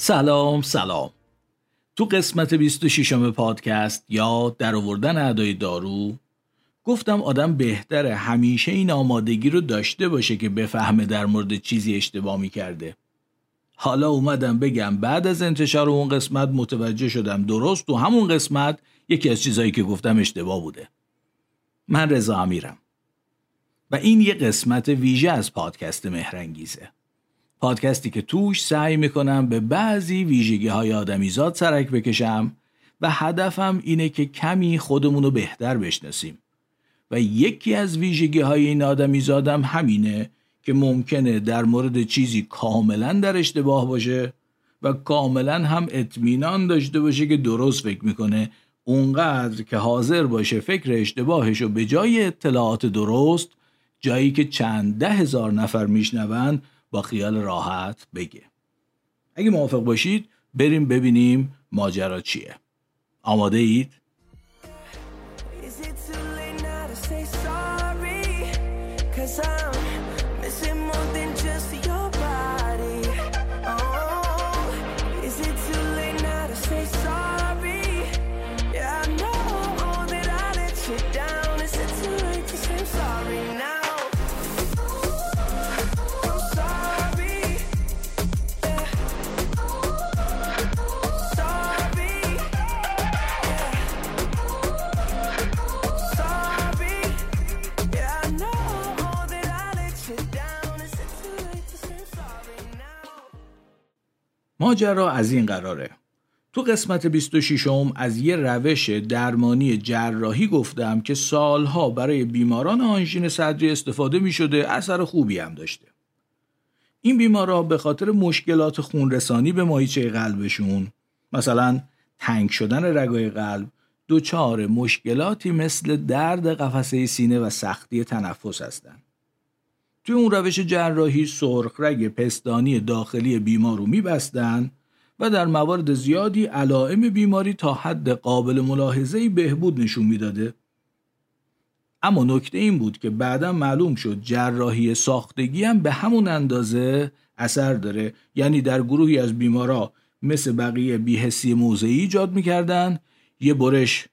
سلام سلام. تو قسمت 26 پادکست یا در آوردن اعدای دارو گفتم آدم بهتره همیشه این آمادگی رو داشته باشه که بفهمه در مورد چیزی اشتباه می‌کرده. حالا اومدم بگم بعد از انتشار اون قسمت متوجه شدم درست تو همون قسمت یکی از چیزهایی که گفتم اشتباه بوده. من رضا امیرم. و این یه قسمت ویژه از پادکست مهرنگیزه. پادکستی که توش سعی می‌کنم به بعضی ویژگی های آدمیزاد سرک بکشم و هدفم اینه که کمی خودمون رو بهتر بشناسیم. و یکی از ویژگی های این آدمیزادم همینه که ممکنه در مورد چیزی کاملا در اشتباه باشه و کاملا هم اطمینان داشته باشه که درست فکر می‌کنه. اونقدر که حاضر باشه فکر اشتباهش رو به جای اطلاعات درست جایی که چند ده هزار نفر میشنوند با خیال راحت بگه اگه موافق باشید بریم ببینیم ماجرا چیه آماده اید؟ ماجرا از این قراره تو قسمت 26 م از یه روش درمانی جراحی گفتم که سالها برای بیماران آنژین صدری استفاده می شده اثر خوبی هم داشته این بیمارا به خاطر مشکلات خونرسانی به ماهیچه قلبشون مثلا تنگ شدن رگای قلب دچار مشکلاتی مثل درد قفسه سینه و سختی تنفس هستند. توی اون روش جراحی سرخ رگ پستانی داخلی بیمار رو میبستن و در موارد زیادی علائم بیماری تا حد قابل ملاحظه بهبود نشون می‌داده. اما نکته این بود که بعدا معلوم شد جراحی ساختگی هم به همون اندازه اثر داره یعنی در گروهی از بیمارا مثل بقیه بیهسی موضعی ایجاد می‌کردن یه برش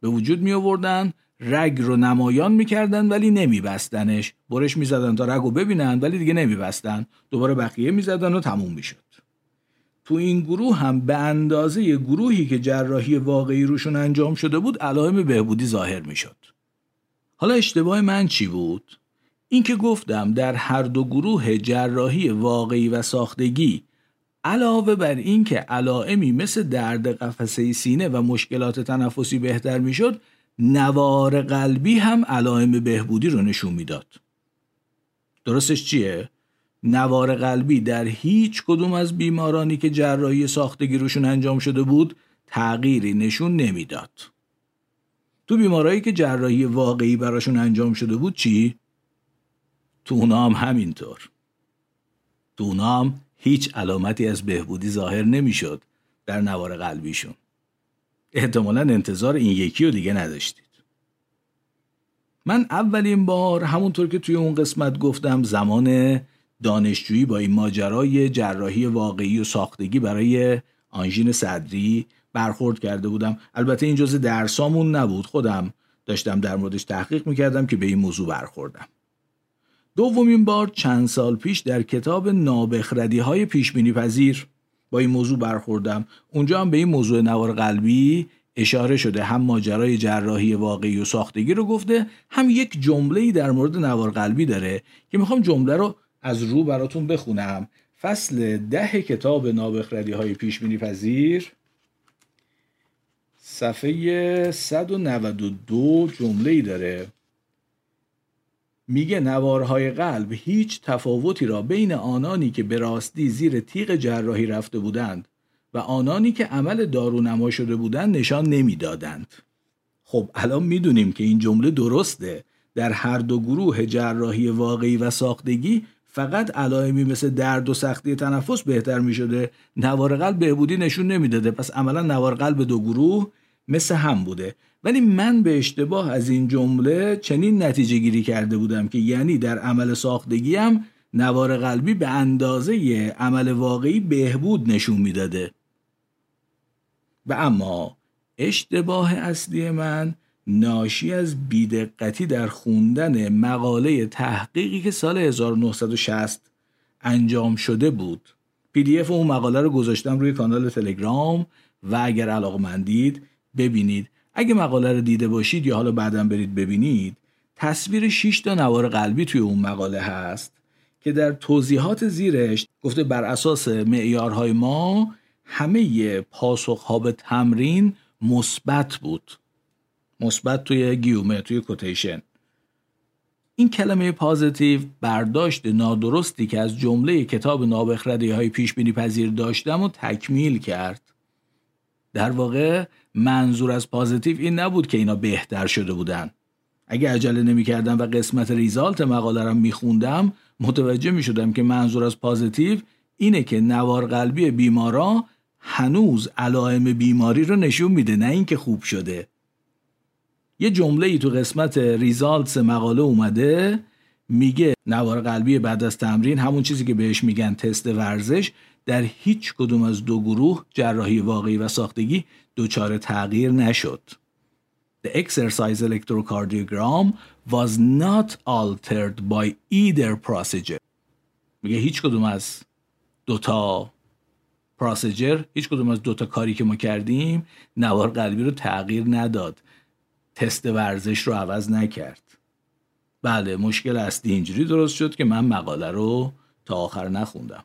به وجود می آوردن رگ رو نمایان می‌کردن ولی نمیبستنش. برش می‌زدن تا رگ رو ببینن ولی دیگه نمیبستن. دوباره بقیه می‌زدن و تموم می‌شد. تو این گروه هم به اندازه گروهی که جراحی واقعی روشون انجام شده بود علائم بهبودی ظاهر می‌شد. حالا اشتباه من چی بود؟ اینکه گفتم در هر دو گروه جراحی واقعی و ساختگی علاوه بر اینکه علائمی مثل درد قفسه سینه و مشکلات تنفسی بهتر می‌شد نوار قلبی هم علائم بهبودی رو نشون می‌داد. درستش چیه؟ نوار قلبی در هیچ کدوم از بیمارانی که جراحی ساختگی روشون انجام شده بود تغییری نشون نمی‌داد. تو بیمارایی که جراحی واقعی براشون انجام شده بود چی؟ تو اونا هم همینطور. تو اونا هم هیچ علامتی از بهبودی ظاهر نمی‌شد در نوار قلبیشون. احتمالا انتظار این یکی رو دیگه نداشتید. من اولین بار همونطور که توی اون قسمت گفتم زمان دانشجویی با این ماجرای جراحی واقعی و ساختگی برای آنژین صدری برخورد کرده بودم. البته این جزء درسامون نبود. خودم داشتم در موردش تحقیق می‌کردم که به این موضوع برخوردم. دومین بار چند سال پیش در کتاب نابخردی های پیش پذیر با این موضوع برخوردم. اونجا هم به این موضوع نوار قلبی اشاره شده. هم ماجرای جراحی واقعی و ساختگی رو گفته هم یک جمله در مورد نوار قلبی داره که می‌خوام جمله رو از رو براتون بخونم. فصل ده کتاب نابخردی های پیش پذیر صفحه 192 جمله ای داره. میگه نوارهای قلب هیچ تفاوتی را بین آنانی که به راستی زیر تیغ جراحی رفته بودند و آنانی که عمل دارونما شده بودند نشان نمی‌دادند. خب الان می‌دونیم که این جمله درسته. در هر دو گروه جراحی واقعی و ساختگی فقط علائمی مثل درد و سختی تنفس بهتر می شده نوار قلب بهبودی نشون نمی‌داده. پس عملا نوار قلب دو گروه مثل هم بوده. ولی من به اشتباه از این جمله چنین نتیجه گیری کرده بودم که یعنی در عمل ساختگی هم نوار قلبی به اندازه عمل واقعی بهبود نشون می‌داده. و اما اشتباه اصلی من ناشی از بیدقتی در خوندن مقاله تحقیقی که سال 1960 انجام شده بود. پی دی اف اون مقاله رو گذاشتم روی کانال تلگرام و اگر علاقه مندید ببینید. اگه مقاله رو دیده باشید یا حالا بعدا برید ببینید تصویر 6 تا نوار قلبی توی اون مقاله هست که در توضیحات زیرش گفته بر اساس معیارهای ما همه پاسخ به تمرین مثبت بود. مثبت توی گیومه توی کوتیشن. این کلمه پازیتیو برداشت نادرستی که از جمله کتاب نابخردی های پیش بینی پذیر داشتم و تکمیل کرد. در واقع منظور از پازیتیو این نبود که اینا بهتر شده بودن. اگه عجله نمی کردم و قسمت ریزالت مقاله رو می خوندم متوجه می شدم که منظور از پازیتیو اینه که نوار قلبی بیمارا هنوز علائم بیماری رو نشون میده نه اینکه خوب شده. یه جمله ای تو قسمت ریزالتس مقاله اومده میگه نوار قلبی بعد از تمرین همون چیزی که بهش میگن تست ورزش در هیچ کدوم از دو گروه جراحی واقعی و ساختگی دچار تغییر نشد. The exercise electrocardiogram was not altered by either procedure. میگه هیچ کدوم از دوتا پراسجر هیچ کدوم از دوتا کاری که ما کردیم نوار قلبی رو تغییر نداد تست ورزش رو عوض نکرد بله مشکل اصلی اینجوری درست شد که من مقاله رو تا آخر نخوندم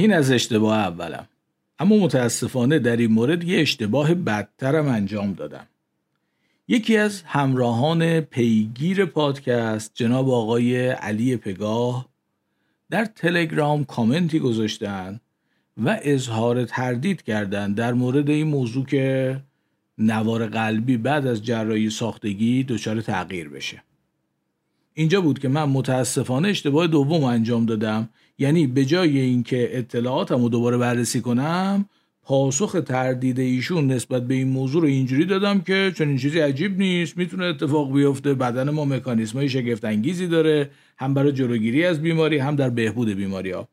این از اشتباه اولم. اما متاسفانه در این مورد یه اشتباه بدترم انجام دادم. یکی از همراهان پیگیر پادکست جناب آقای علی پگاه در تلگرام کامنتی گذاشتن و اظهار تردید کردند در مورد این موضوع که نوار قلبی بعد از جراحی ساختگی دچار تغییر بشه. اینجا بود که من متاسفانه اشتباه دوم انجام دادم. یعنی به جای اینکه اطلاعاتم رو دوباره بررسی کنم پاسخ تردید ایشون نسبت به این موضوع رو اینجوری دادم که چون این چیزی عجیب نیست می‌تونه اتفاق بیفته بدن ما مکانیسم های شگفت انگیزی داره هم برای جلوگیری از بیماری هم در بهبود بیماری ها.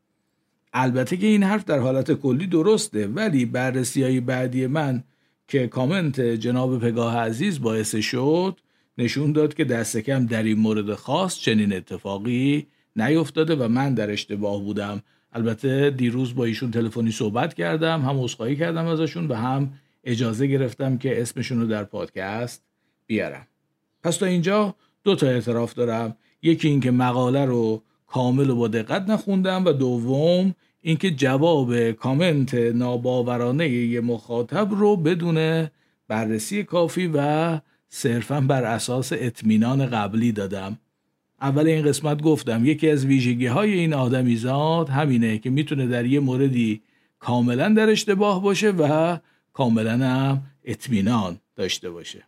البته که این حرف در حالت کلی درسته ولی بررسی های بعدی من که کامنت جناب پگاه عزیز باعث شد نشون داد که دست کم در این مورد خاص چنین اتفاقی نیفتاده و من در اشتباه بودم. البته دیروز با ایشون تلفنی صحبت کردم هم عذرخواهی کردم ازشون و هم اجازه گرفتم که اسمشون رو در پادکست بیارم. پس تا اینجا دو تا اعتراف دارم. یکی اینکه مقاله رو کامل و با دقت نخوندم و دوم اینکه جواب کامنت ناباورانه یه مخاطب رو بدون بررسی کافی و صرفا بر اساس اطمینان قبلی دادم. اول این قسمت گفتم یکی از ویژگی های این آدمیزاد همینه که می‌تونه در یه موردی کاملا در اشتباه باشه و کاملا هم اطمینان داشته باشه.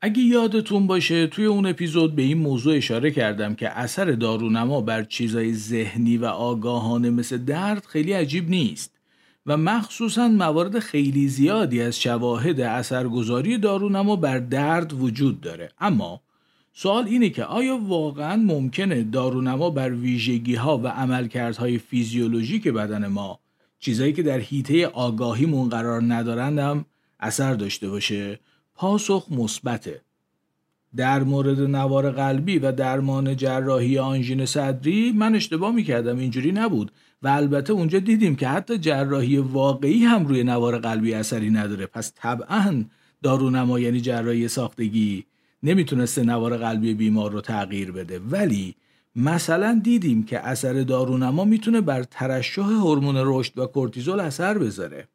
اگه یادتون باشه توی اون اپیزود به این موضوع اشاره کردم که اثر دارونما بر چیزای ذهنی و آگاهانه مثل درد خیلی عجیب نیست. و مخصوصا موارد خیلی زیادی از شواهد اثرگذاری دارونما بر درد وجود داره. اما سوال اینه که آیا واقعا ممکنه دارونما بر ویژگی ها و عملکردهای فیزیولوژیک بدن ما چیزایی که در حیطه آگاهیمون قرار ندارندم اثر داشته باشه؟ پاسخ مثبته. در مورد نوار قلبی و درمان جراحی آنژین صدری من اشتباه می‌کردم اینجوری نبود. و البته اونجا دیدیم که حتی جراحی واقعی هم روی نوار قلبی اثری نداره. پس طبعا دارونما یعنی جراحی ساختگی نمی‌تونسته نوار قلبی بیمار رو تغییر بده. ولی مثلا دیدیم که اثر دارونما می‌تونه بر ترشح هورمون رشد و کورتیزول اثر بذاره.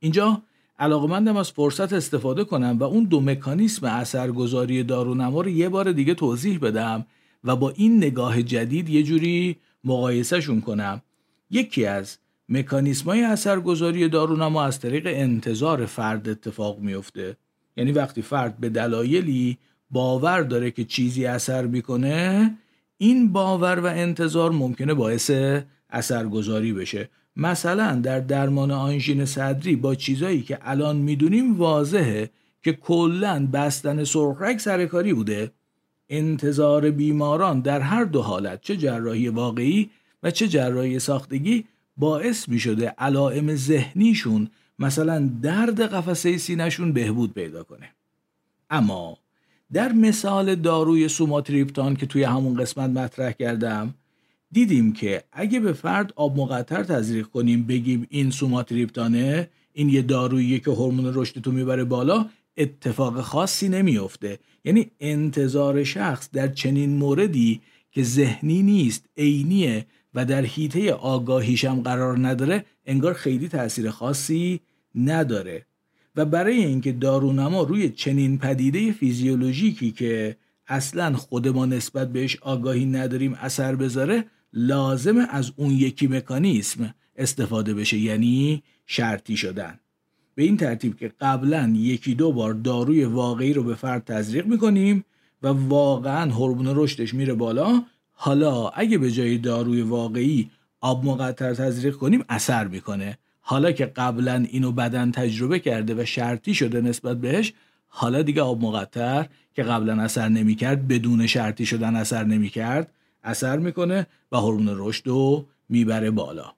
اینجا علاقمندم از فرصت استفاده کنم و اون دو مکانیسم اثرگذاری دارونما رو یه بار دیگه توضیح بدم و با این نگاه جدید یه جوری مقایسهشون کنم. یکی از مکانیسم های اثرگذاری دارونما از طریق انتظار فرد اتفاق میفته یعنی وقتی فرد به دلایلی باور داره که چیزی اثر می‌کنه این باور و انتظار ممکنه باعث اثرگذاری بشه. مثلا در درمان آنژین صدری با چیزایی که الان می‌دونیم واضحه که کلا بستن سرخرگ سرکاری بوده. انتظار بیماران در هر دو حالت چه جراحی واقعی و چه جراحی ساختگی باعث می شده علائم ذهنیشون مثلا درد قفسه سینهشون بهبود پیدا کنه. اما در مثال داروی سوماتریپتان که توی همون قسمت مطرح کردم دیدیم که اگه به فرد آب مقطر تزریق کنیم بگیم این سوماتریپتانه این یه داروییه که هورمون رشد تو می‌بره بالا اتفاق خاصی نمیافته. یعنی انتظار شخص در چنین موردی که ذهنی نیست عینیه و در حیطه آگاهیشم قرار نداره انگار خیلی تاثیر خاصی نداره. و برای اینکه دارونما روی چنین پدیده فیزیولوژیکی که اصلا خود ما نسبت بهش آگاهی نداریم اثر بذاره لازم از اون یکی مکانیسم استفاده بشه یعنی شرطی شدن. به این ترتیب که قبلا یکی دو بار داروی واقعی رو به فرد تزریق می‌کنیم و واقعا هورمون رشدش میره بالا حالا اگه به جای داروی واقعی آب مقطر تزریق کنیم اثر می‌کنه. حالا که قبلا اینو بدن تجربه کرده و شرطی شده نسبت بهش حالا دیگه آب مقطر که قبلا اثر نمی‌کرد بدون شرطی شدن اثر نمی‌کرد اثر می‌کنه و هورمون رشد رو می‌بره بالا.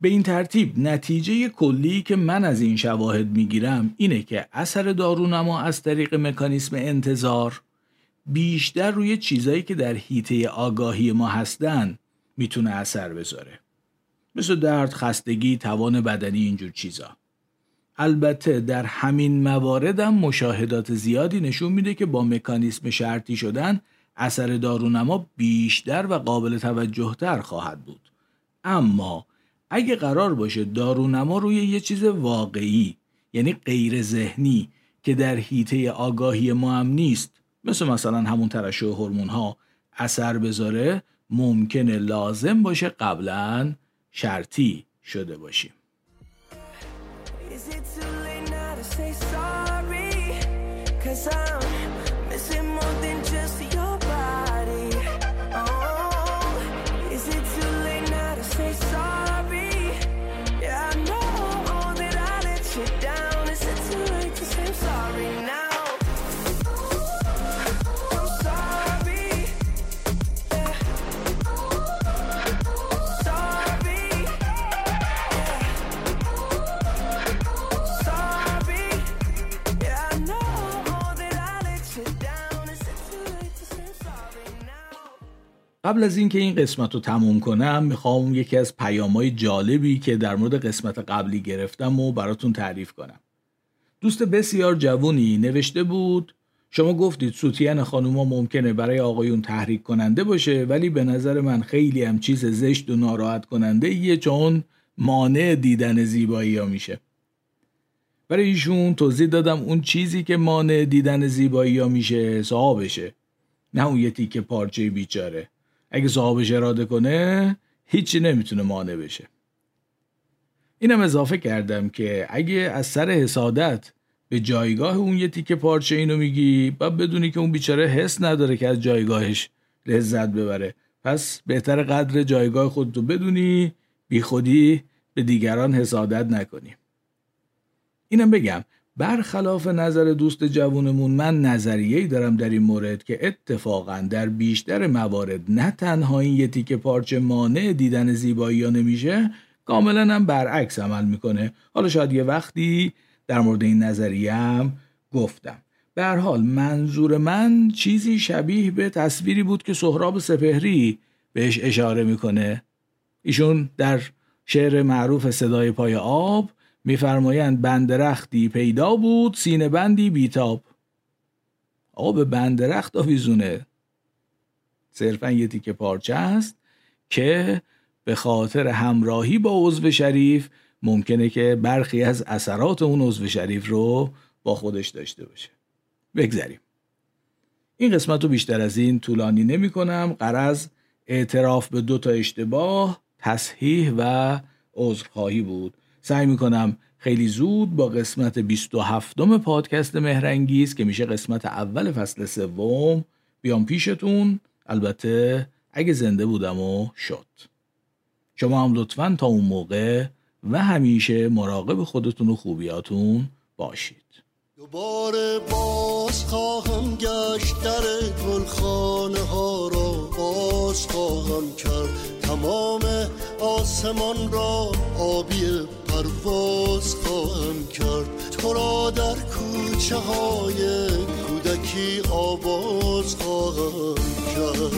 به این ترتیب نتیجه کلی که من از این شواهد می‌گیرم اینه که اثر دارونما از طریق مکانیسم انتظار بیشتر روی چیزایی که در حیطه آگاهی ما هستن می‌تونه اثر بذاره. مثل درد، خستگی، توان بدنی اینجور چیزا. البته در همین مواردم مشاهدات زیادی نشون میده که با مکانیسم شرطی شدن اثر دارونما بیشتر و قابل توجه تر خواهد بود. اما اگه قرار باشه دارونما روی یه چیز واقعی یعنی غیر ذهنی که در حیطه آگاهی ما هم نیست مثل مثلا همون ترشح هورمون ها اثر بذاره ممکنه لازم باشه قبلا شرطی شده باشیم. قبل از اینکه این قسمت رو تموم کنم می‌خوام یکی از پیامهای جالبی که در مورد قسمت قبلی گرفتم و براتون تعریف کنم. دوست بسیار جوونی نوشته بود شما گفتید سوتین خانوما ممکنه برای آقایون تحریک کننده باشه ولی به نظر من خیلی هم چیز زشت و ناراحت کننده یه چون مانع دیدن زیبایی ها میشه. برای ایشون توضیح دادم اون چیزی که مانع دیدن زیبایی ها میشه صاحبشه. نه اون یه تیکه پارچه بیچاره. اگه صاحبش اراده کنه هیچی نمی‌تونه مانع بشه. اینم اضافه کردم که اگه از سر حسادت به جایگاه اون یه تیکه پارچه اینو میگی باید بدونی که اون بیچاره حس نداره که از جایگاهش لذت ببره. پس بهتر قدر جایگاه خودتو بدونی بی خودی به دیگران حسادت نکنی. اینم بگم برخلاف نظر دوست جوونمون من نظریه ای دارم در این مورد که اتفاقا در بیشتر موارد نه تنها این یه تیکه پارچه مانع دیدن زیبایی ها نمیشه کاملا هم برعکس عمل می‌کنه. حالا شاید یه وقتی در مورد این نظریه هم گفتم. به حال منظور من چیزی شبیه به تصویری بود که سهراب سپهری بهش اشاره می‌کنه. ایشون در شعر معروف صدای پای آب میفرمایند بندرختی پیدا بود سینه بندی بیتاب. به بندرخت آویزونه. صرفا یه تیکه پارچه است که به خاطر همراهی با عضو شریف ممکنه که برخی از اثرات اون عضو شریف رو با خودش داشته باشه. بگذریم. این قسمت رو بیشتر از این طولانی نمی کنم. قرض اعتراف به دو تا اشتباه تصحیح و عذرخواهی بود. سعی می کنم خیلی زود با قسمت 27 پادکست مهرنگیز که میشه قسمت اول فصل سوم بیام پیشتون. البته اگه زنده بودم و شد. شما هم لطفا تا اون موقع و همیشه مراقب خودتون و خوبیاتون باشید. دوباره باز خواهم گشت در گلخانه ها را. باز خواهم کرد تمام آسمان را. آبی پرواز خواهم کرد. تو را در کوچه های کودکی آواز خواهم کرد.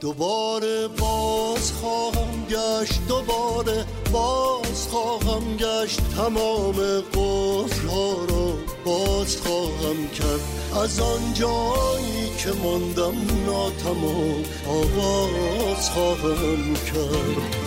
دوباره باز خواهم گشت دوباره باز خواهم گشت. تمام قفل ها را باز خواهم کرد. از آن جایی که ماندم ناتمام آواز خواهم کرد.